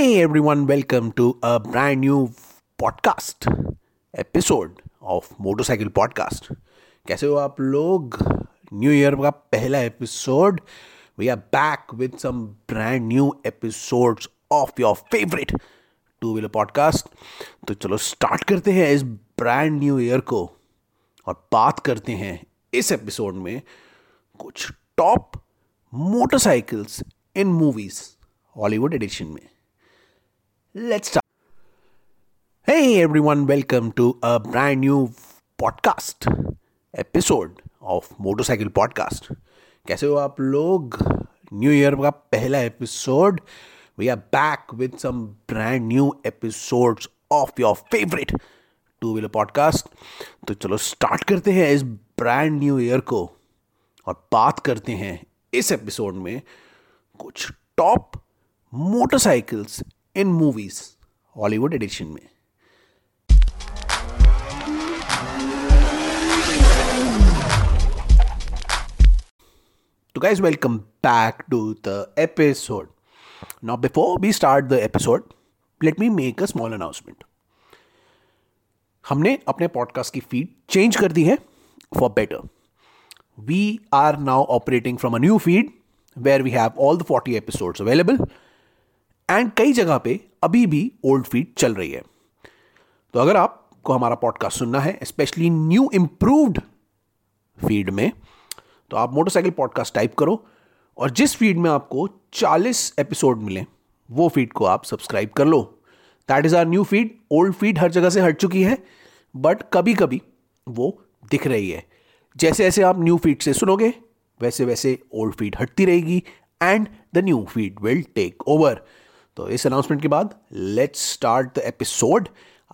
Hey everyone, welcome to a brand new podcast episode of Motorcycle Podcast. कैसे हो आप लोग? न्यू ईयर का पहला episode we are back with some brand new episodes of your favourite two wheeler podcast तो चलो start करते हैं इस ब्रांड न्यू ईयर को और बात करते हैं इस एपिसोड में कुछ top motorcycles in movies Hollywood edition में। Let's start Hey everyone, welcome to a brand new podcast episode of Motorcycle Podcast. कैसे हो आप लोग? न्यू ईयर का पहला episode we are back with some brand new episodes of your favourite two wheeler podcast तो चलो start करते हैं इस ब्रांड न्यू ईयर को और बात करते हैं इस एपिसोड में कुछ top motorcycles in movies Hollywood edition में। Guys welcome back to the episode now before be start the episode let me make a small announcement हमने अपने पॉडकास्ट की फ़ीड चेंज कर दी है for better we are now operating from a new feed where we have all the forty episode available and कई जगह पे अभी भी ओल्ड फ़ीड चल रही है। तो अगर आपको हमारा पॉडकास्ट सुनना है स्पेशली न्यू इम्प्रूव्ड फ़ीड में तो आप मोटरसाइकिल पॉडकास्ट टाइप करो और जिस फ़ीड में आपको 40 एपिसोड मिले, वो फ़ीड को आप सब्सक्राइब कर लो। That is our new feed old feed हर जगह से हट चुकी है बट कभी कभी वो दिख रही है। जैसे जैसे आप न्यू फ़ीड से सुनोगे वैसे वैसे ओल्ड फ़ीड हटती रहेगी and the new feed will take over तो इस अनाउंसमेंट के बाद लेट्स स्टार्ट द एपिसोड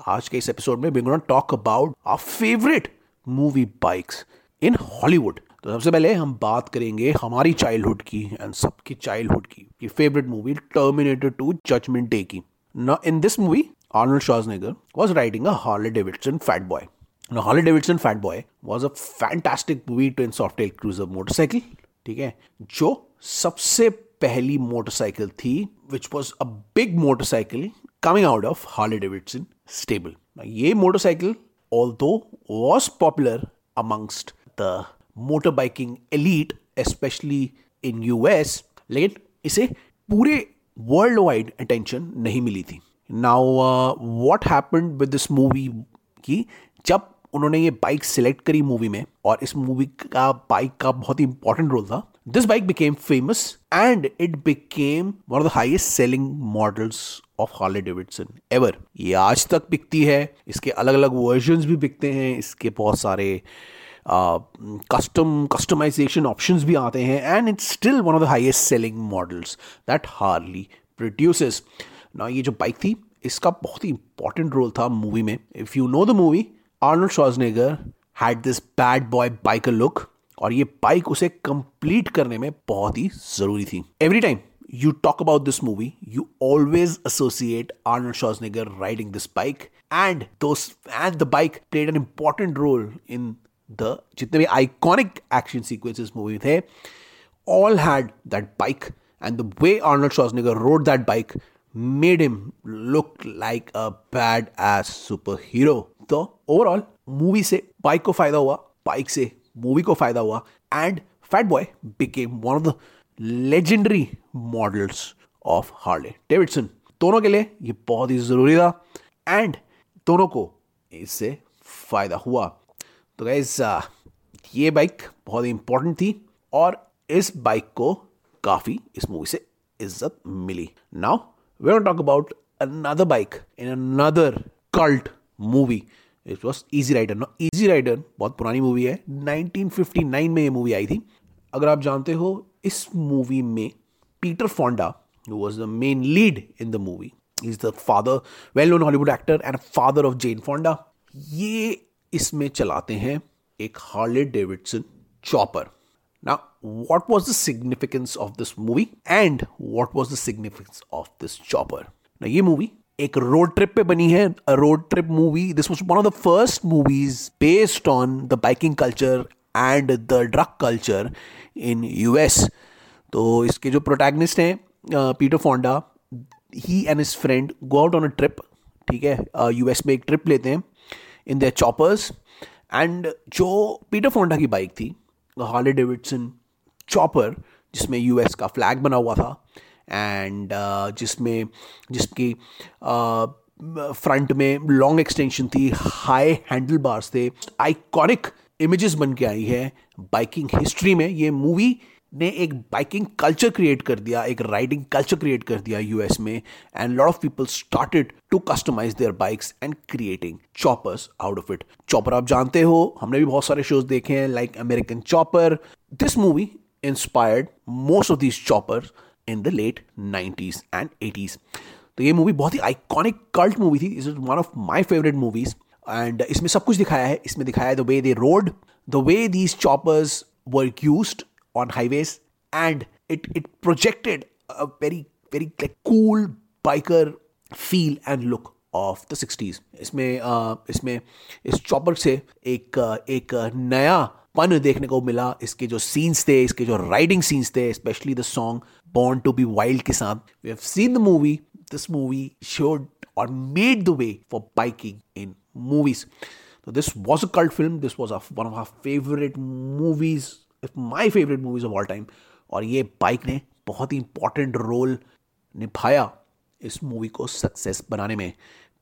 आज के इस एपिसोड में we gonna talk about our favourite movie bikes in Hollywood तो सबसे पहले हम बात करेंगे हमारी चाइल्डहुड की एंड सबकी चाइल्डहुड की की favourite movie Terminator two Judgment Day की. ना in this movie Arnold Schwarzenegger was riding a Harley Davidson Fat Boy Now, Harley Davidson Fat Boy was a fantastic movie to in Softail Cruiser motorcycle. ठीक है जो सबसे पहली motorcycle थी which was a big motorcycle coming out of Harley Davidson stable ये motorcycle although was popular amongst the motor biking elite specially in US लेकिन इसे पूरे वर्ल्ड वाइड अटेंशन नहीं मिली थी. Now what happen with this movie की, जब उन्होंने ये बाइक सिलेक्ट करी मूवी में, और इस मूवी का बाइक का बहुत ही इंपॉर्टेंट रोल था this bike became famous and it became one of the highest selling models of Harley Davidson ever ये आज तक बिकती है। इसके अलग अलग वर्जन भी बिकते हैं। इसके बहुत सारे कस्टम कस्टमाइजेशन ऑप्शंस भी आते हैं and it's still one of the highest selling models that Harley produces ना ये जो बाइक थी, इसका बहुत ही इंपॉर्टेंट रोल था मूवी में। If you know the movie Arnold Schwarzenegger had this bad boy biker look और ये बाइक उसे कंप्लीट करने में बहुत ही ज़रूरी थी। Every time you talk about this movie you always associate Arnold Schwarzenegger riding this bike and and the bike played an important role in the जितने भी आइकॉनिक एक्शन सीक्वेंसेस मूवी थे all had that bike and the way Arnold Schwarzenegger rode that bike made him look like a badass superhero तो overall movie से bike को फ़ायदा हुआ bike से movie को फ़ायदा हुआ and Fat Boy became one of the legendary models of Harley Davidson दोनों के लिए ये बहुत ही ज़रूरी था एंड दोनों को इससे फ़ायदा हुआ तो गैस ये बाइक बहुत ही इंपॉर्टेंट थी और इस बाइक को काफ़ी इस मूवी से इज़्ज़त मिली now we talk about another bike in another cult movie it was Easy Rider ना ईजी राइडर बहुत पुरानी मूवी है। 1959 में ये मूवी आई थी। अगर आप जानते हो, इस मूवी में Peter Fonda who was the main lead in the movie is the father well known Hollywood actor and father of Jane Fonda ये इसमें चलाते हैं एक हार्ले डेविडसन चॉपर ना what was the significance of this movie and what was the significance of this chopper ना ये movie एक road trip पे बनी है road trip movie this was one of the first movies based on the biking culture and the drug culture in US तो इसके जो protagonist हैं Peter Fonda he and his friend go out on a trip ठीक है? US में एक trip लेते हैं इन देयर चॉपर्स एंड जो पीटर फोंडा की बाइक थी हार्ले डेविडसन चॉपर जिसमें यूएस का फ्लैग बना हुआ था एंड uh, जिसमें जिसकी फ्रंट uh, में लॉन्ग एक्सटेंशन थी हाई हैंडल बार्स थे आइकॉनिक इमेजेस बन के आई है बाइकिंग हिस्ट्री में। ये मूवी ने एक बाइकिंग कल्चर क्रिएट कर दिया एक राइडिंग कल्चर क्रिएट कर दिया यूएस में and lot of people started to customize their bikes and creating choppers out of it chopper आप जानते हो हमने भी बहुत सारे शोज़ देखे हैं like American chopper this movie inspired most of these choppers in the late nineties and eighties तो ये मूवी बहुत ही आइकॉनिक कल्ट मूवी थी। Is one of my favourite movies and इसमें सब कुछ दिखाया है। इसमें दिखाया है the way they rode the way these choppers were used on highways and it it projected a very very like cool biker feel and of the sixties इसमें uh, इसमें इस चॉपर से एक एक नया पन देखने को मिला। इसके जो सीन्स थे इसके जो राइडिंग सीन्स थे specially the song Born to be Wild के साथ we have seen the movie this movie showed और made the way for biking in movies तो this was a cult film this was one of our favourite movies my favourite movies of all time और ये bike ने बहुत ही important role निभाया इस movie को सक्सेस बनाने में.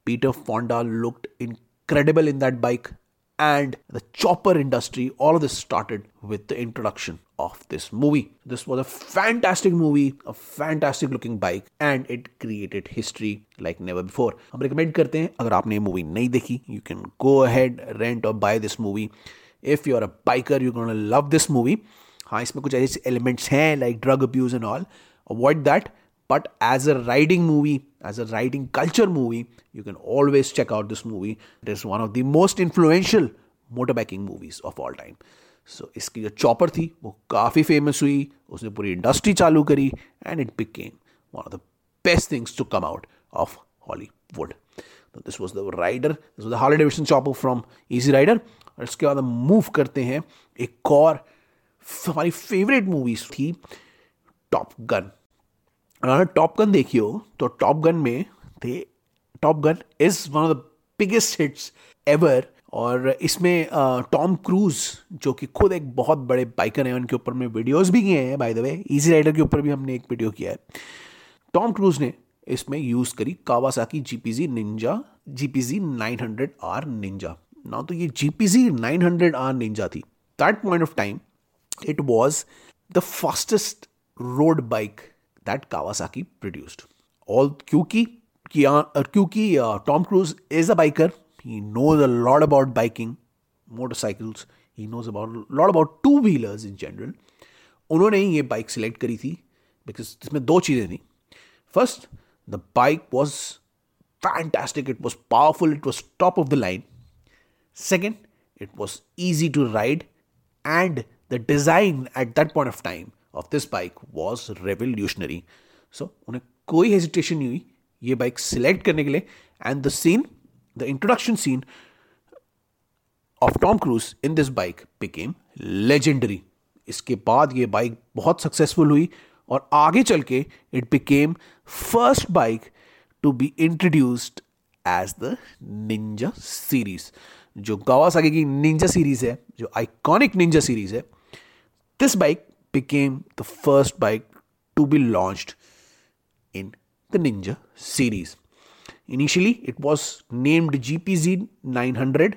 Peter Fonda looked incredible in that bike and the chopper industry all of this started with the introduction of this movie this was a fantastic movie a fantastic looking bike and it created history like never before हम recommend करते हैं अगर आपने ये movie नहीं देखी you can go ahead rent or buy this movie if you are a biker you gonna love this movie हाँ इसमें कुछ ऐसे एलिमेंट्स हैं like drug abuse and all avoid that but as a riding movie, as a riding culture movie, you can always check out this movie. It is one of the most influential motorbiking movies of all time. So इसकी जो chopper थी वो काफ़ी famous हुई उसने पूरी industry चालू करी and it became one of the best things to come out of Hollywood this was the rider this was the Harley Davidson chopper from Easy Rider और इसके बाद हम मूव करते हैं एक और हमारी फेवरेट मूवीज़ थी टॉप गन अगर टॉप गन देखिए तो टॉप गन में थे Top Gun is one of the biggest hits ever और इसमें टॉम क्रूज जो कि खुद एक बहुत बड़े बाइकर हैं, उनके ऊपर में वीडियोस भी किए हैं by the way Easy Rider के ऊपर भी हमने एक वीडियो किया है। टॉम क्रूज ने इसमें यूज़ करी Kawasaki GPZ Ninja GPZ 900 R Ninja ना तो ये जीपीजी 900 आर निंजा थी। That point of time it was the fastest road bike that Kawasaki produced all क्योंकि क्योंकि Tom Cruise is a biker he knows a lot about biking motorcycles he knows about lot about two wheelers in general उन्होंने ही ये bike select करी थी because इसमें दो चीज़ें थी। First the bike was fantastic it was powerful it was top of the line Second, it was easy to ride, and the design at that point of time of this bike was revolutionary. So, उन्हें कोई hesitation नहीं हुई ये bike select करने के लिए। And the scene the introduction scene of Tom Cruise in this bike became legendary इसके बाद ये बाइक बहुत सक्सेसफुल हुई और आगे चल के it became first bike to be introduced as the Ninja series जो गवासाकी की निंजा सीरीज़ है जो आइकॉनिक निंजा सीरीज़ है। This bike became the first bike to be launched in the Ninja series initially it was named GPZ 900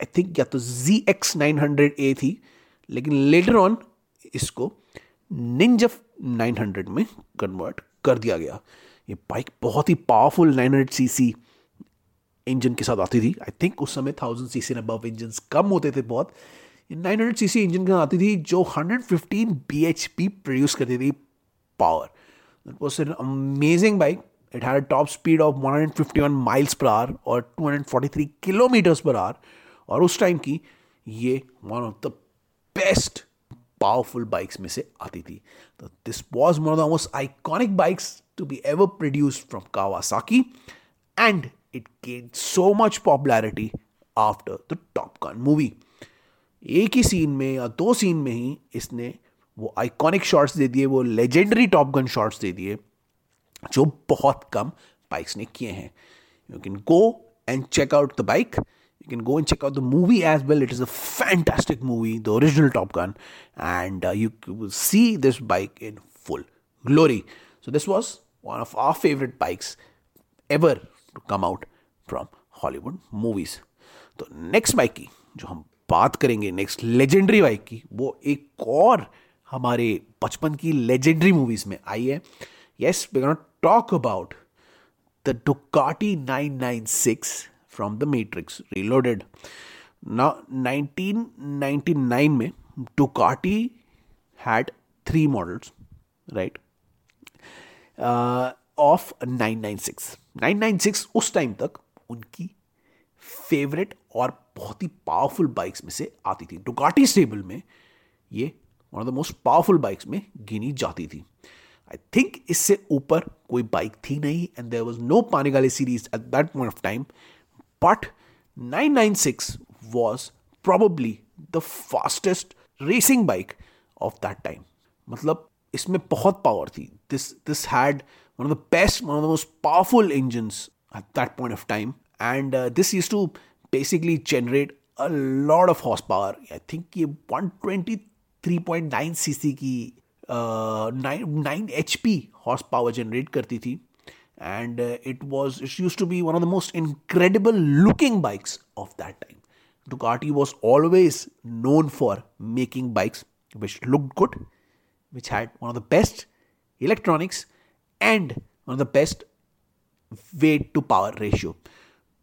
I think या तो जी X nine hundred थी, लेकिन later on इसको Ninja 900 में convert कर दिया गया। ये बाइक बहुत ही पावरफुल 900 सीसी इंजन के साथ आती थी। आई थिंक उस समय थाउज़ेंड सी सी अबव इंजन कम होते थे बहुत। नाइन हंड्रेड सी इंजन के साथ आती थी जो hundred fifteen B H P produce करती थी power it was an amazing bike it had top speed of one hundred fifty one miles per hour और two hundred forty three kilometres per hour और उस time की ये one of the best powerful bikes में से आती थी. तो this was one of the most iconic bikes to be ever produce from Kawasaki and it gained so much popularity after the Top Gun movie. एक ही scene में या दो सीन में ही इसने वो आइकॉनिक शॉट्स दे दिए, वो लेजेंडरी टॉप गन शॉट्स दे दिए, जो बहुत कम बाइक्स ने किए हैं। You can go and check out the bike you can go and check out the movie as well it is a fantastic movie the original Top Gun and you see this bike in full glory so this was one of our favourite bikes ever to come out from Hollywood movies तो next bike की, जो हम बात करेंगे next legendary bike की वो एक और हमारे बचपन की लेजेंडरी मूवीज़ में आई है। Yes we gonna talk about the Ducati 996 from the Matrix Reloaded ना 1999 में Ducati had three models right of 996 996 उस टाइम तक उनकी फेवरेट और बहुत ही पावरफुल बाइक्स में से आती थी। डुकाटी स्टेबल में ये one of the most powerful bikes में गिनी जाती थी। आई थिंक इससे ऊपर कोई बाइक थी नहीं and there was no Panigale series at that point of time but 996 was probably the fastest racing bike of that time मतलब इसमें बहुत पावर थी। This this had one of the best one of the most powerful engine at that point of time and this used to basically generate a lot of horsepower i think ये 123.9 cc की uh, 9 9 hp horsepower generate करती थी and uh, it was it used to be one of the most incredible looking bikes of that time ducati was always known for making bikes which looked good which had one of the best electronics and one of the best weight to power ratio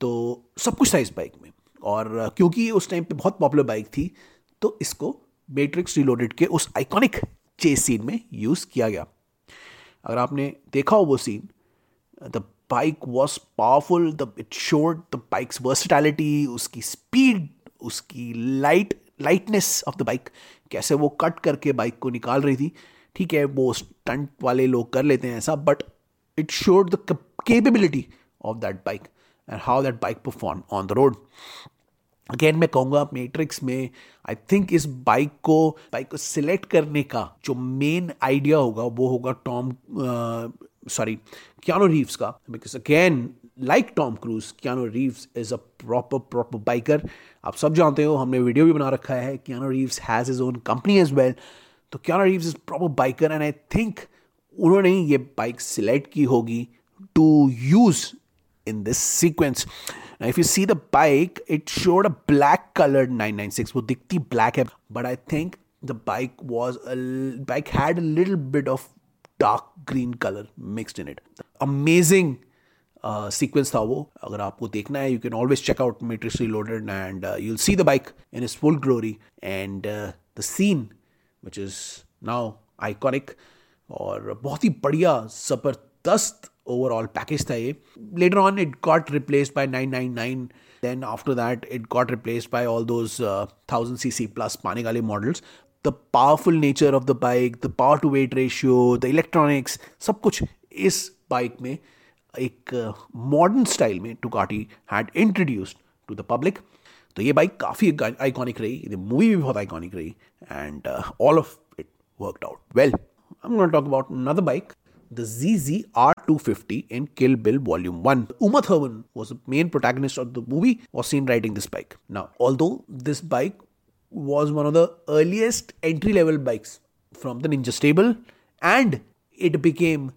तो सब कुछ था इस bike में। और क्योंकि उस time पे बहुत पॉपुलर बाइक थी तो इसको मैट्रिक्स रिलोडेड के उस आइकॉनिक चेस सीन में यूज़ किया गया। अगर आपने देखा हो वो scene the bike was powerful the it showed the bike's versatility, उसकी स्पीड उसकी light lightness of the bike कैसे वो कट करके बाइक को निकाल रही थी। ठीक है, वो स्टंट वाले लोग कर लेते हैं ऐसा but it showed the capability of that bike and how that bike perform on the road again मैं कहूँगा मेट्रिक्स में आई थिंक इस बाइक को बाइक को सिलेक्ट करने का जो मेन आइडिया होगा, वो होगा टॉम सॉरी क्यानो रीव्स का। Because again like Tom Cruise Keanu Reeves is a proper proper biker आप सब जानते हो, हमने वीडियो भी बना रखा है Keanu Reeves has is own company as well तो Keanu Reeves is proper biker and I think उन्होंने ये बाइक सिलेक्ट की होगी to use in this sequence. Now, if you see the bike, it showed a black colored 996. वो दिखती black है, but I think the bike was a bike had a little bit of dark green colour mixed in it amazing sequence था वो अगर आपको देखना है you can always check out Matrix Reloaded and you see the bike in is full glory and the scene which is now iconic और बहुत ही बढ़िया ज़बरदस्त ओवरऑल पैकेज था ये later on it got replaced by 999 then after that it got replaced by all those uh, 1000 cc plus Panigale models. The powerful nature of the bike the power to weight ratio the electronics सब कुछ इस bike में एक modern uh, style में Ducati had introduced to the public तो ये bike काफ़ी iconic रही मूवी भी बहुत आइकॉनिक रही and all of it worked out well I am talk about another bike the ZZ R250 in Kill Bill Volume 1. Uma Thurman was the main protagonist of the movie, was seen riding this bike. Now, although this bike was one of the earliest entry level bikes from the Ninja stable and it became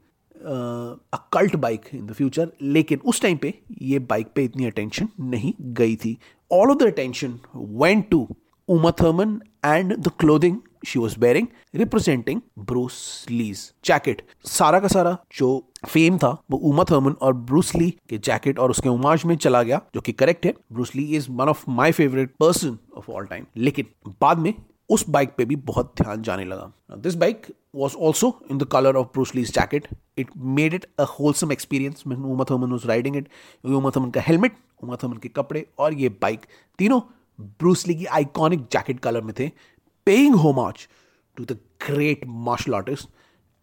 uh, a cult bike in the future लेकिन उस time पे ये bike पे इतनी attention नहीं गई थी all of the attention went to Uma Thurman and the clothing She was bearing representing Bruce Lee's jacket सारा का सारा जो फेम था, वो उमा थर्मन और ब्रूस ली के जैकेट और उसके उमाज में चला गया, जो कि करेक्ट है। Bruce Lee is one of my favourite person of all time लेकिन बाद में उस बाइक पे भी बहुत ध्यान जाने लगा। This bike was also in the colour of Bruce Lee's jacket it made it a wholesome experience Uma Thurman was riding it Uma Thurman का हेलमेट उमा थर्मन के कपड़े और ये बाइक तीनों ब्रूसली की आइकॉनिक जैकेट कलर में थे। Paying homage to the great martial artist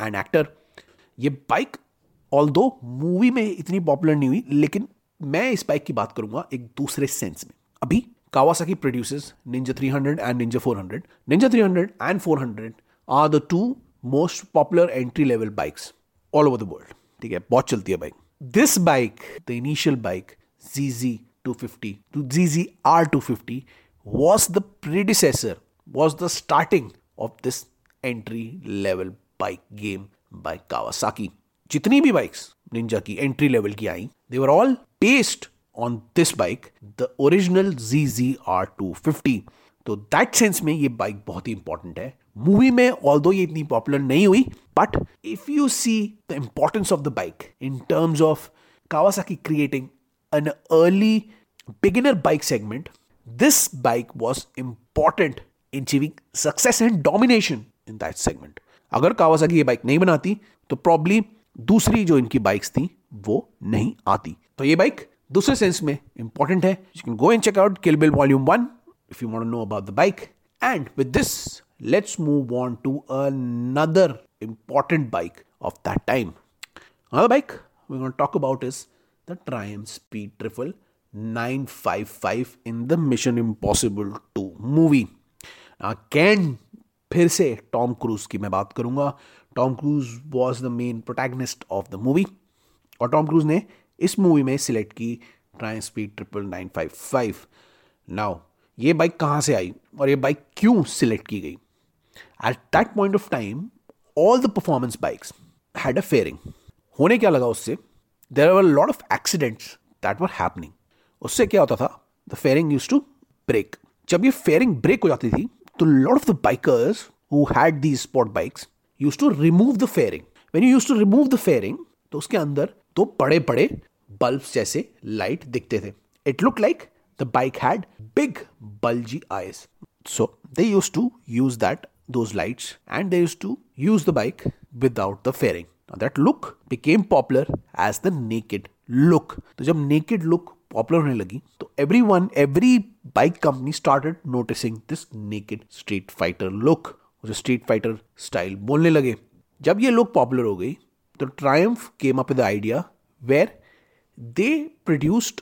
and actor ये बाइक ऑल दो मूवी में इतनी पॉपुलर नहीं हुई लेकिन मैं इस बाइक की बात करूँगा एक दूसरे सेंस में। अभी Kawasaki produces Ninja 300 and Ninja 400 Ninja 300 and 400 are the two most popular entry level bikes all over the world ठीक है बहुत चलती है bike this bike the initial bike ZZ 250 to ZZ R250 was the predecessor, was the starting of this entry level bike game by Kawasaki. जितनी भी bikes Ninja की entry level की आई they were all based on this bike the original Z Z R two fifty तो that sense में ये bike बहुत ही important है मूवी में ऑल दो ये इतनी पॉपुलर नहीं हुई but if you see the importance of the bike in terms of Kawasaki creating an early beginner bike segment, this bike was important in in achieving success and domination in that segment अगर Kawasaki ये bike नहीं बनाती तो probably दूसरी जो इनकी bikes थी, वो नहीं आती। तो ये बाइक दूसरे सेंस में इंपॉर्टेंट है। You can go and check out Kill Bill volume one if you want know about the bike and with this let's move on to another important bike of that time another bike we gonna talk about is the Triumph Speed Triple 955 in the Mission Impossible two movie Again, फिर से Tom Cruise की मैं बात करूँगा। Tom Cruise was the main protagonist of the movie और Tom Cruise ने इस movie में सिलेक्ट की Triumph Speed Triple nine five five now ये बाइक कहाँ से आई और ये बाइक क्यों सिलेक्ट की गई? At that point of time all the performance bikes had a fairing होने क्या लगा उससे? There are lot of accidents that were happening उससे क्या होता था? The fairing use to break जब ये फेयरिंग ब्रेक हो जाती थी तो lot of the bikers who had the spot bikes use to remove the fairing when you use to remove the fairing तो उसके अंदर दो बड़े बड़े बल्ब जैसे लाइट दिखते थे it look like the bike had big bulgy eyes so they used to use that those lights and they used to use the bike without the fairing now that look became popular as the naked look तो जब naked look popular होने लगी तो every one every bike company started noticing this naked street fighter look जो street fighter style बोलने लगे। जब ये लुक पॉपुलर हो गई तो Triumph came up with idea where they produced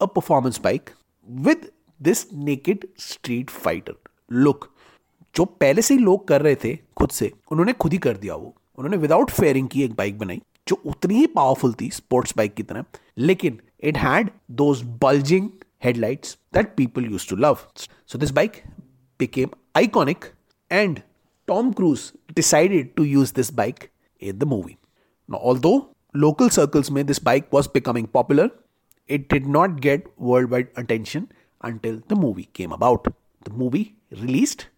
a performance bike with this naked street fighter look जो पहले से ही लोग कर रहे थे, खुद से, उन्होंने खुद ही कर दिया वो। उन्होंने विदाउट फेयरिंग की एक बाइक बनाई, जो उतनी ही पावरफुल थी स्पोर्ट्स बाइक की तरह। लेकिन it had those bulging headlights that people used to love. So this bike became iconic and Tom Cruise decided to use this bike in the movie. Now, although local circles made this bike was becoming popular, it did not get worldwide attention until the movie came about. The movie released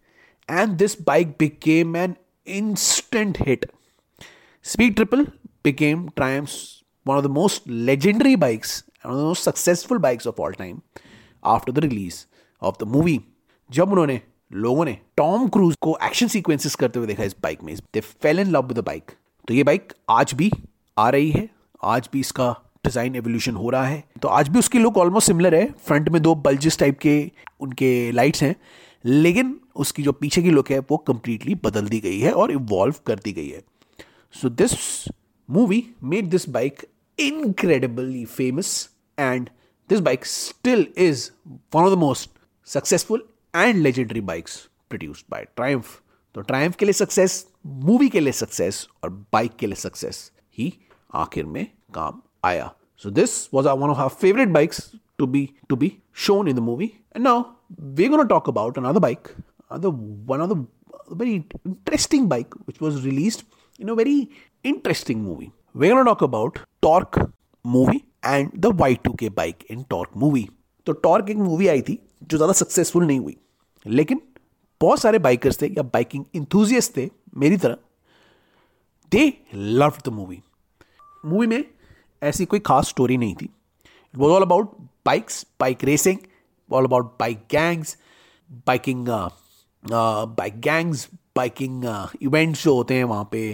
and this bike became an instant hit. Speed Triple became Triumph's one of the most legendary bikes and of the most successful bikes of all time after the release of the movie. जब उन्होंने, लोगों ने Tom Cruise को action sequences करते हुए देखा इस bike में they fell in love with the bike तो ये बाइक आज भी आ रही है, आज भी इसका डिज़ाइन एवोल्यूशन हो रहा है। तो आज भी उसकी लुक ऑलमोस्ट सिमिलर है फ्रंट में दो बल्जिस टाइप के उनके लाइट्स हैं, लेकिन उसकी जो पीछे की लुक है, वो कंप्लीटली बदल दी गई है और इवॉल्व कर दी गई है। So this movie made this bike incredibly famous and this bike still is one of the most successful and legendary bikes produced by Triumph. तो Triumph के लिए सक्सेस मूवी के लिए सक्सेस और बाइक के लिए सक्सेस ही आखिर में काम आया So this was our, one of our favorite bikes to be to be shown in the movie. And now we're going to talk about another bike, another one of the very interesting bike which was released in a very interesting movie. We're going to talk about Torque movie and the Y2K bike in Torque movie. तो Torque एक movie आई थी, जो ज़्यादा successful नहीं हुई। लेकिन बहुत सारे बाइकर्स थे या बाइकिंग इंथुजियस्ट थे, मेरी तरह they love the movie movie में ऐसी कोई खास स्टोरी नहीं थी। It was all about bikes bike racing all about bike gangs biking bike gangs biking events जो होते हैं वहाँ पे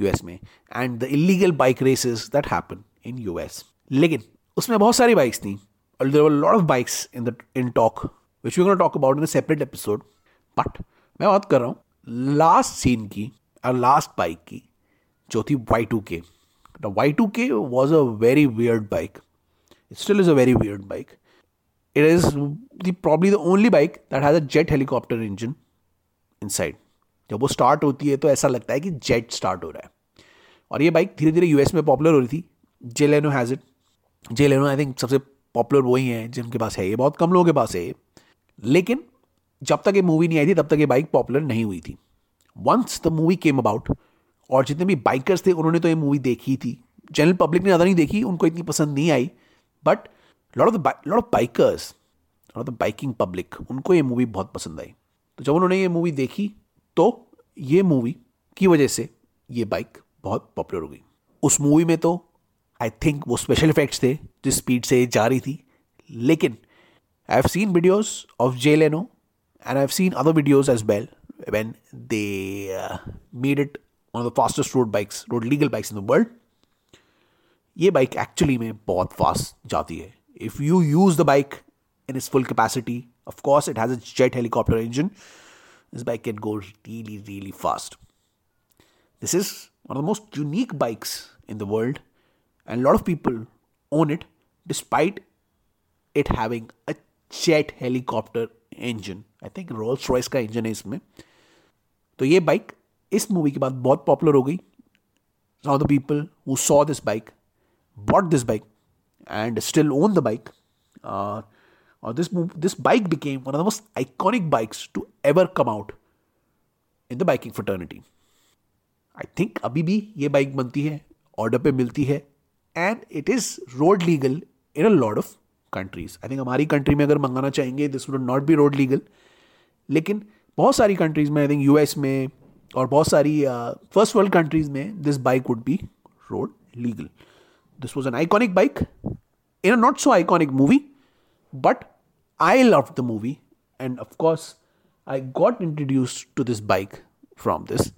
यूएस में and the illegal bike races that happen in US लेकिन उसमें बहुत सारी बाइक्स थी और were lot of bikes in the in Torque which we talk about in separate episode but मैं बात कर रहा हूँ लास्ट सीन की और लास्ट बाइक की, जो थी Y two K Y two K was a very weird bike still is a very weird bike it is the probably the only bike that has a jet helicopter engine inside जब वो start होती है तो ऐसा लगता है कि jet start हो रहा है। और ये बाइक धीरे धीरे यूएस में पॉपुलर हो रही थी। जे लेनो has it Jay Leno I think सबसे पॉपुलर वही हैं जिनके पास है ये, बहुत कम लोगों के पास है। लेकिन, जब तक ये मूवी नहीं आई थी, तब तक ये बाइक पॉपुलर नहीं हुई थी। Once the movie came about और जितने भी बाइकर्स थे, उन्होंने तो ये मूवी देखी थी। जनरल पब्लिक ने ज़्यादा नहीं देखी, उनको इतनी पसंद नहीं आई। But lot of lot of bikers lot of the biking public उनको ये मूवी बहुत पसंद आई। तो जब उन्होंने ये मूवी देखी तो ये मूवी की वजह से ये बाइक बहुत पॉपुलर हो गई। उस मूवी में तो आई थिंक वो स्पेशल इफेक्ट्स थे जिस स्पीड से जा रही थी लेकिन I have seen videos of Jay Leno and I have seen other videos as well when they uh, made it one of the fastest road bikes, road legal bikes in the world. ये bike actually में बहुत fast जाती है if you use the bike in is full capacity of course it has a jet helicopter engine this bike can go really, really fast. This is one of the most unique bikes in the world, and a lot of people own it despite it having a jet helicopter engine. I think Rolls Royce का engine है इसमें। तो ये bike इस movie के बाद बहुत popular हो गई। Some the people who saw this bike bought this bike and still own the bike और this this bike became one of the most iconic bikes to ever come out in the biking fraternity I think अभी भी ये bike बनती है order पे मिलती है। And it is road legal in a lot of countries I think हमारी country में अगर मंगाना चाहेंगे this would not be road legal लेकिन बहुत सारी कंट्रीज़ में आई थिंक यूएस में और बहुत सारी फ़र्स्ट वर्ल्ड कंट्रीज़ में this bike would be road legal this was an iconic bike in a not so iconic movie but I love the movie and of course I got introduce to this bike from this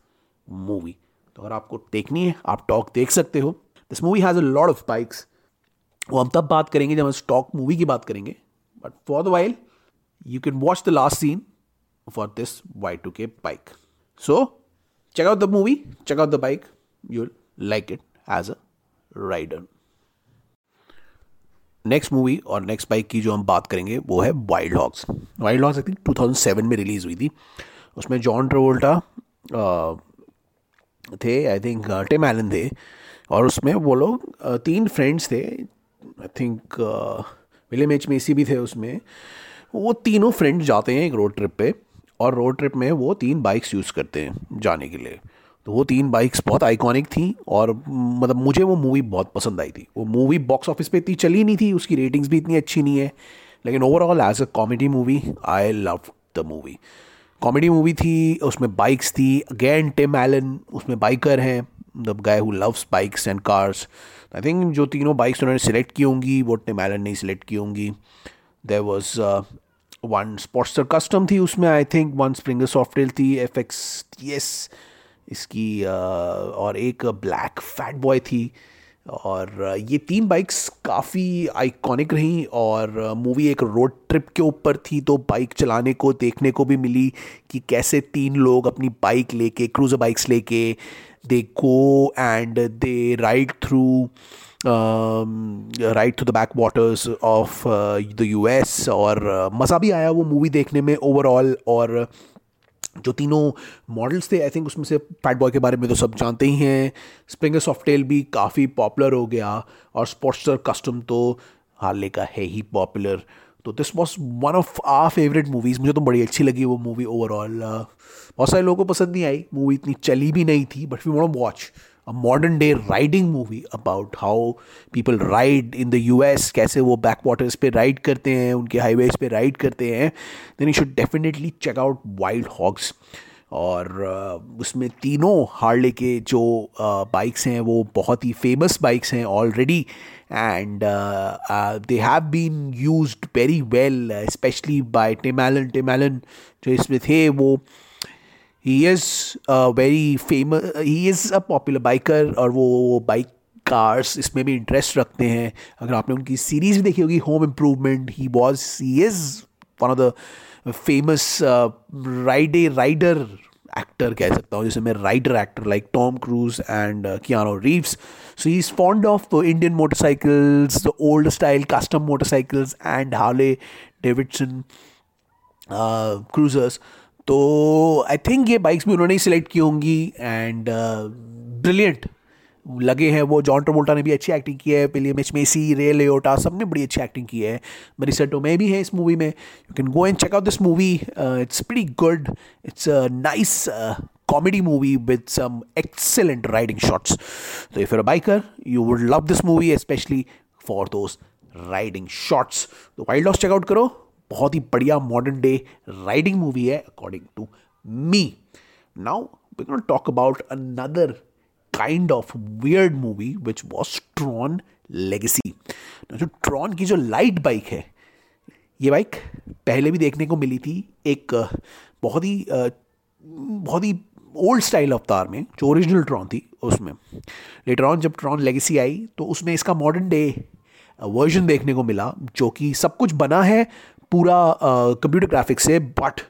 movie तो अगर आपको देखनी है, आप टॉक देख सकते हो। This movie has a lot of bikes वो हम तब बात करेंगे जब हम स्टॉक मूवी की बात करेंगे but for the while you can watch the last scene for this Y2K bike. So, check out the movie, check out the bike. You'll like it as a rider. Next movie और next bike की जो हम बात करेंगे वो है Wild Hogs Wild Hogs I think 2007 में release हुई थी उसमें जॉन ट्रोवोल्टा थे आई थिंक टिम एलन थे और उसमें वो लोग तीन फ्रेंड्स थे I think William H Macy भी थे उसमें। वो तीनों फ्रेंड्स जाते हैं एक रोड ट्रिप पे और रोड ट्रिप में वो तीन बाइक्स यूज़ करते हैं जाने के लिए। तो वो तीन बाइक्स बहुत आइकॉनिक थी और मतलब मुझे वो मूवी बहुत पसंद आई थी। वो मूवी बॉक्स ऑफ़िस पे इतनी चली नहीं थी, उसकी रेटिंग्स भी इतनी अच्छी नहीं है। लेकिन overall as a comedy movie I love the movie comedy movie थी, उसमें बाइक्स थी अगेन टिम एलन उसमें बाइकर हैं। The guy who loves bikes and cars I think जो तीनों बाइक्स उन्होंने सिलेक्ट की होंगी, वो टिम मैलन नहीं सिलेक्ट की होंगी. There was one Sportster custom थी उसमें I think one Springer Softail थी एफ़ एक्स एस इसकी और एक ब्लैक फैट बॉय थी. और ये तीन बाइक्स काफ़ी आइकॉनिक रहीं और मूवी एक रोड ट्रिप के ऊपर थी तो बाइक चलाने को, देखने को भी मिली कि कैसे तीन लोग अपनी बाइक लेके क्रूज़र बाइक्स लेके they go and they ride through right to the back waters of the U S और uh, मज़ा भी आया वो मूवी देखने में ओवरऑल और जो तीनों मॉडल्स थे आई थिंक उसमें से फैट बॉय के बारे में तो सब जानते ही हैं। स्प्रिंगर सॉफ्टेल भी काफ़ी पॉपुलर हो गया और स्पोर्ट्सर कस्टम तो हार्ले का है ही पॉपुलर तो this was one of our favourite movies मुझे तो बड़ी अच्छी लगी वो मूवी ओवरऑल बहुत सारे लोगों को पसंद नहीं आई. मूवी इतनी चली भी नहीं थी but we want watch a modern day riding movie about how people ride in the U S कैसे वो बैक वाटर्स पे राइड करते हैं उनके हाईवेज पे राइड करते हैं then you should definitely check out Wild Hogs और uh, उसमें तीनों हार्ले के जो बाइक्स uh, हैं वो बहुत ही फ़ेमस बाइक्स हैं already and they have been use very well specially by Tim Allen Tim Allen जो इसमें थे वो he is very famous he is a popular biker और वो बाइक कार्स इसमें भी इंटरेस्ट रखते हैं अगर आपने उनकी सीरीज़ भी देखी होगी home improvement he was he is one of the famous ride rider actor कह सकता हूँ, जैसे मैं rider actor like Tom Cruise and Keanu Reeves so he is fond of Indian motorcycles the old style custom motorcycles and Harley Davidson cruisers तो I think ये bikes भी उन्होंने ही सिलेक्ट की होंगी एंड ब्रिलियंट लगे हैं वो। जॉन ट्रोवोल्टा ने भी अच्छी एक्टिंग की है पिलियम एच मेसी रे लेटा सबने बड़ी अच्छी एक्टिंग की है। मरीसा टोमे भी है इस मूवी में। You can go and check out this movie it's pretty good it's nice comedy movie with some excellent riding shots. So if you're a biker, you would love this movie, especially for those riding shots. तो Wild Hogs check out करो। बहुत ही बढ़िया modern day riding movie है according to me now we can talk about another kind of weird movie which was Tron Legacy जो Tron की जो light bike है, ये बाइक पहले भी देखने को मिली थी एक बहुत ही बहुत ही ओल्ड स्टाइल अवतार में, जो ओरिजिनल ट्रॉन थी उसमें। लेटर ऑन जब ट्रॉन लेगेसी आई तो उसमें इसका मॉडर्न डे वर्जन देखने को मिला, जो कि सब कुछ बना है पूरा कंप्यूटर ग्राफिक्स से but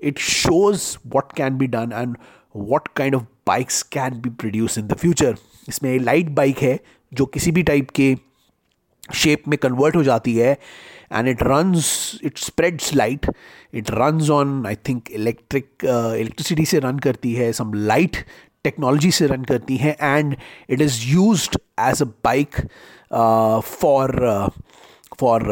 it shows what can be done and what kind of bikes can be produce in the future इसमें लाइट बाइक है, जो किसी भी टाइप के शेप में कन्वर्ट हो जाती है and it runs it spreads light it runs on I think electric electricity से रन करती है सम लाइट टेक्नोलॉजी से रन करती है and it is use as a bike for for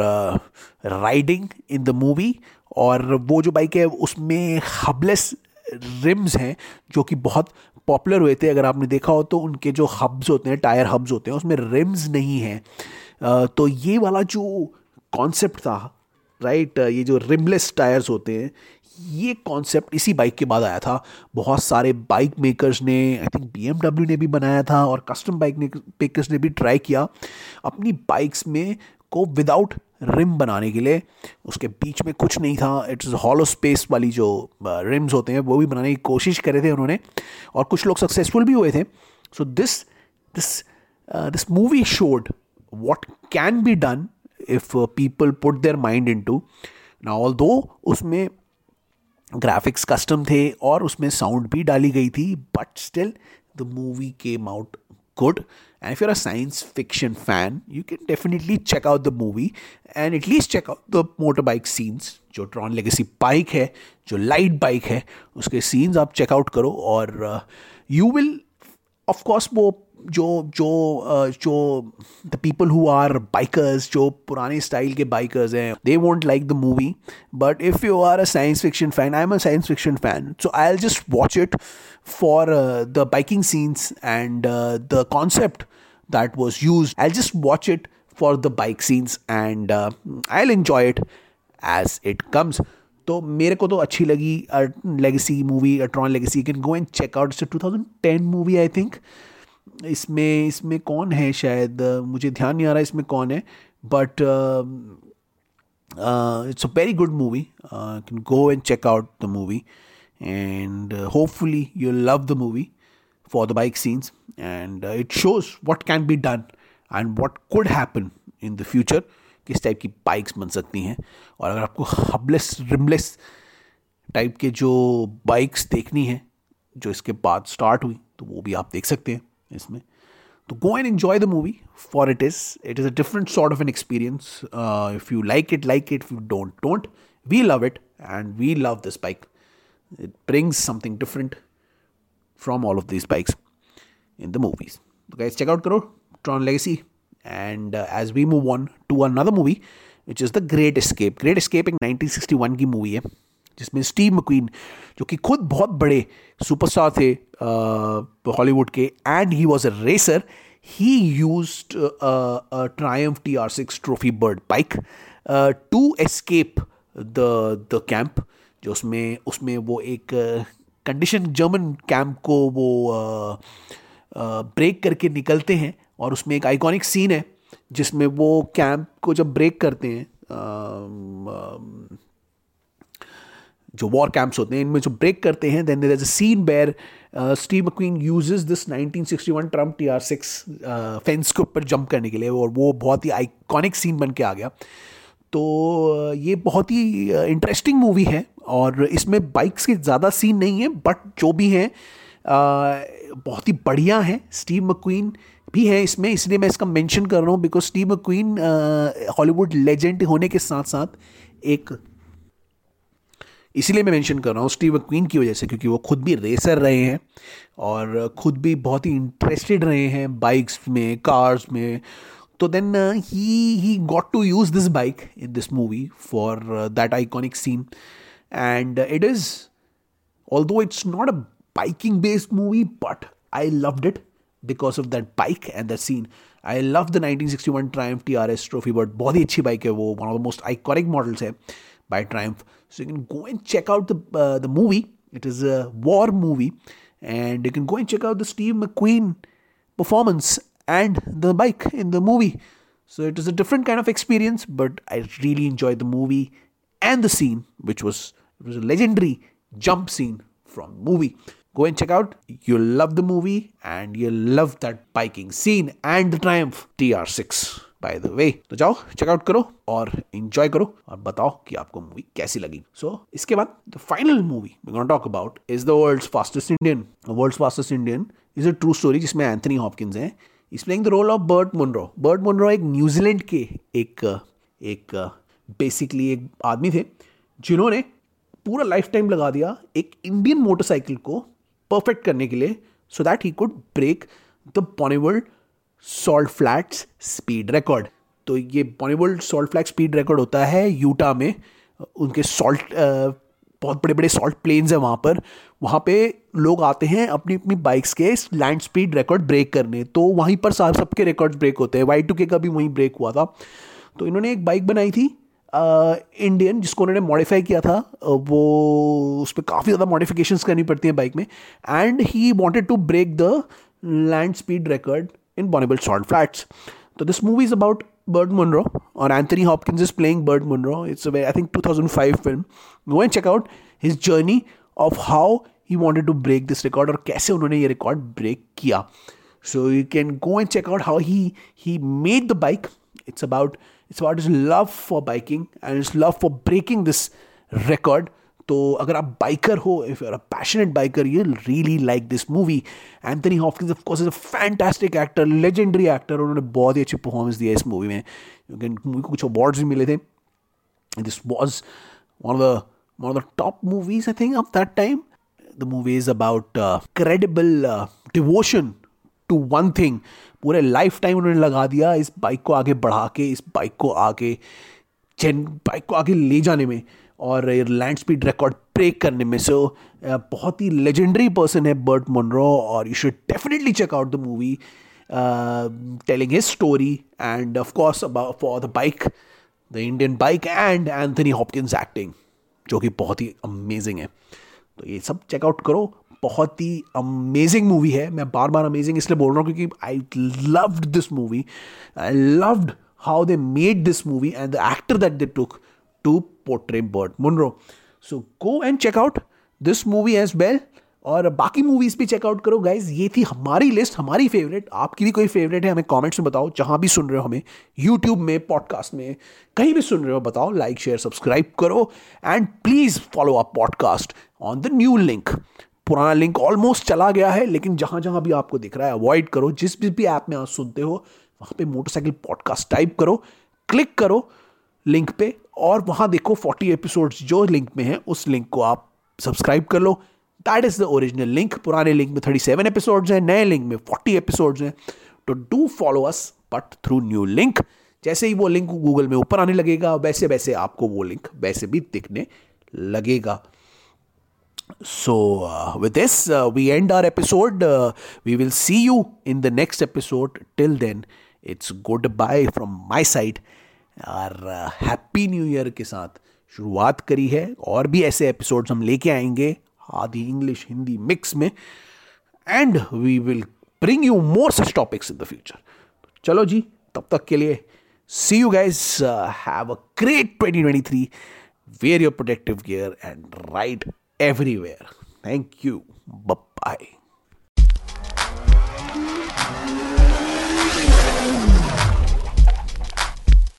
riding in the movie और वो जो bike है, उसमें हबलेस रिम्स हैं जो कि बहुत पॉपुलर हुए थे, अगर आपने देखा हो तो उनके जो हब्स होते हैं टायर हब्स होते हैं, उसमें रिम्स नहीं हैं। तो ये वाला जो कॉन्सेप्ट था राइट ये जो रिमलेस टायर्स होते हैं, ये कॉन्सेप्ट इसी बाइक के बाद आया था। बहुत सारे बाइक मेकर्स ने आई थिंक बीएमडब्ल्यू ने भी बनाया था और कस्टम बाइक मेकर्स ने भी ट्राई किया। अपनी बाइक्स में को विदाउट रिम बनाने के लिए, उसके बीच में कुछ नहीं था। इट्स हॉलो स्पेस वाली जो रिम्स होते हैं, वो भी बनाने की कोशिश करे थे उन्होंने। और कुछ लोग सक्सेसफुल भी हुए थे। So this this this movie showed what can be done if people put their mind into ना ऑल दो उसमें ग्राफिक्स कस्टम थे और उसमें साउंड भी डाली गई थी but still the movie came out good. And if you're a science fiction fan, you can definitely check out the movie and at least check out the motorbike scenes. जो Tron Legacy bike है जो light bike है उसके scenes आप check out करो और you will of course वो जो जो जो the people who are bikers जो पुराने स्टाइल के बाइकर्स हैं they won't like the movie but if you are a science fiction fan I am a science fiction fan so I'll just watch it for the biking scenes and the concept that was used. I'll just watch it for the bike scenes and I'll enjoy it as it comes तो मेरे को तो अच्छी लगी Legacy movie a Tron Legacy can go and check out it's 2010 movie I think इसमें इसमें कौन है शायद? मुझे ध्यान नहीं आ रहा इसमें कौन है but it's a very good movie can go and check out the movie and hopefully you love the movie for the bike scenes and it shows what can be done and what could happen in the future किस type की bikes बन सकती हैं? और अगर आपको hubless rimless type के जो बाइक्स देखनी है, जो इसके बाद स्टार्ट हुई तो वो भी आप देख सकते हैं। इसमें। तो go and enjoy the movie for it is it is a different sort of an experience if you like it like it you don't don't we love it and we love this bike it brings something different from all of this bikes in the movies तो guys check out करो Tron Legacy and as we move on to another movie which is the Great Escape Great Escape एक 1961 की मूवी है। जिसमें Steve McQueen, जो कि खुद बहुत बड़े सुपरस्टार थे हॉलीवुड के and he was a racer he use Triumph T R six trophy bird bike to escape the the camp जो उसमें उसमें वो एक कंडीशन जर्मन कैंप को वो ब्रेक करके निकलते हैं, और उसमें एक आइकॉनिक सीन है, जिसमें वो कैंप को जब ब्रेक करते हैं जो वॉर कैंप्स होते हैं इनमें जो ब्रेक करते हैं then there is a scene where Steve McQueen uses this 1961 Triumph T R six fence के ऊपर जंप करने के लिए और वो बहुत ही आइकॉनिक सीन बन के आ गया। तो uh, ये बहुत ही इंटरेस्टिंग uh, मूवी है और इसमें बाइक्स के ज़्यादा सीन नहीं है बट जो भी हैं uh, बहुत ही बढ़िया हैं। स्टीव मक्वीन भी है इसमें इसलिए मैं इसका मेंशन कर रहा हूँ because Steve McQueen Hollywood legend होने के साथ साथ एक इसीलिए मैं मेंशन कर रहा हूँ स्टीव क्वीन की वजह से, क्योंकि वो खुद भी रेसर रहे हैं और ख़ुद भी बहुत ही इंटरेस्टेड रहे हैं बाइक्स में कार्स में। तो then he he got to use this bike in this movie for that iconic scene and it is although though it's not a biking based movie but I loved it because of that bike and the scene I love the nineteen sixty one Triumph T R S trophy but बहुत ही अच्छी bike है वो one of the most iconic models है। By triumph so you can go and check out the uh, the movie it is a war movie and you can go and check out the steve mcqueen performance and the bike in the movie so it is a different kind of experience but i really enjoyed the movie and the scene which was it was a legendary jump scene from movie. Go and check out. You'll love the movie and you'll love that biking scene and the Triumph TR6. By the way तो जाओ checkout करो और enjoy करो और बताओ कि आपको movie कैसी लगी। सो so, इसके बाद the final movie talk about is the World Fastest Indian World Fastest Indian is a true story जिसमें एंथनी हॉपकिंस है। Is playing the role of Burt Munro Burt Munro एक न्यूजीलैंड के एक एक बेसिकली एक आदमी थे जिन्होंने पूरा लाइफ टाइम लगा दिया एक इंडियन मोटरसाइकिल को परफेक्ट करने के लिए so that he could break the Bonneville salt flats speed record. तो ये Bonneville salt flat speed record होता है यूटा में। उनके सॉल्ट बहुत बड़े बड़े सॉल्ट प्लेन्स हैं वहाँ पर। वहाँ पे लोग आते हैं अपनी अपनी बाइक्स के लैंड स्पीड रिकॉर्ड ब्रेक करने। तो वहीं पर सब सबके रिकॉर्ड ब्रेक होते हैं। वाई टू के का भी वहीं ब्रेक हुआ था। तो इन्होंने एक बाइक बनाई थी इंडियन, जिसको उन्होंने मॉडिफाई किया था। वो उस पर काफ़ी ज़्यादा मॉडिफिकेशंस करनी पड़ती हैं बाइक में। And he wanted to break the land speed record. In बॉनेबल salt flats तो this movie is about Burt Munro और Anthony Hopkins is playing Burt Munro it's I think 2005 film go and check out his journey of how he wanted to break this record और कैसे उन्होंने ये record break किया so you can go and check out how he he made the bike it's about it's about his love for biking and it's love for breaking this record तो अगर आप biker हो if you're a passionate biker you really like this movie Anthony Hopkins of course is a fantastic actor legendary actor उन्होंने बहुत ही अच्छी performance दिया इस मूवी में। मूवी को कुछ अवार्ड्स भी मिले थे। This was one of the the top movies I think of that time. The movie is about uh, credible uh, devotion to one thing. पूरे लाइफ टाइम उन्होंने लगा दिया इस बाइक को आगे बढ़ा के इस बाइक को आगे चेन बाइक को आगे ले जाने में। और लैंड स्पीड रिकॉर्ड ब्रेक करने में। सो so, बहुत ही लेजेंडरी पर्सन है बर्ट मोनरो और you should definitely check out the movie telling his story and of course for the bike the Indian bike and Anthony Hopkins acting जो कि बहुत ही अमेजिंग है। तो ये सब चेकआउट करो। बहुत ही अमेजिंग मूवी है। मैं बार बार अमेजिंग इसलिए बोल रहा हूँ क्योंकि I loved this movie I loved how they made this movie and the actor that they took to portray Burt Munro so go and check out this movie as well और बाकी movies भी check out करो guys ये थी हमारी list हमारी favourite आपकी भी कोई फेवरेट है हमें कमेंट्स में बताओ जहाँ भी सुन रहे हो हमें यूट्यूब में पॉडकास्ट में कहीं भी सुन रहे हो बताओ लाइक शेयर सब्सक्राइब करो. And please follow up podcast on the new link पुराना लिंक ऑलमोस्ट चला गया है लेकिन जहाँ जहाँ भी आपको दिख रहा है अवॉइड करो. जिस भी, भी ऐप में आप सुनते हो वहाँ पे मोटरसाइकिल पॉडकास्ट टाइप करो. क्लिक करो लिंक पे और वहाँ देखो 40 एपिसोड्स जो लिंक में है उस लिंक को आप सब्सक्राइब कर लो that is the original link पुराने लिंक में 37 एपिसोड्स हैं नए लिंक में 40 एपिसोड्स हैं तो do follow us but through new link जैसे ही वो लिंक गूगल में ऊपर आने लगेगा वैसे वैसे आपको वो लिंक वैसे भी दिखने लगेगा So, uh, with this, uh, we end our episode. Uh, we will see you in the next episode. Till then, it's goodbye side. और हैप्पी न्यू ईयर के साथ शुरुआत करी है और भी ऐसे एपिसोड्स हम लेके आएँगे आधी इंग्लिश हिंदी मिक्स में and we will bring you more such topics in the future चलो जी, तब तक के लिए see you guys have a great 2023 wear your protective gear and ride everywhere. Thank you. Bye bye.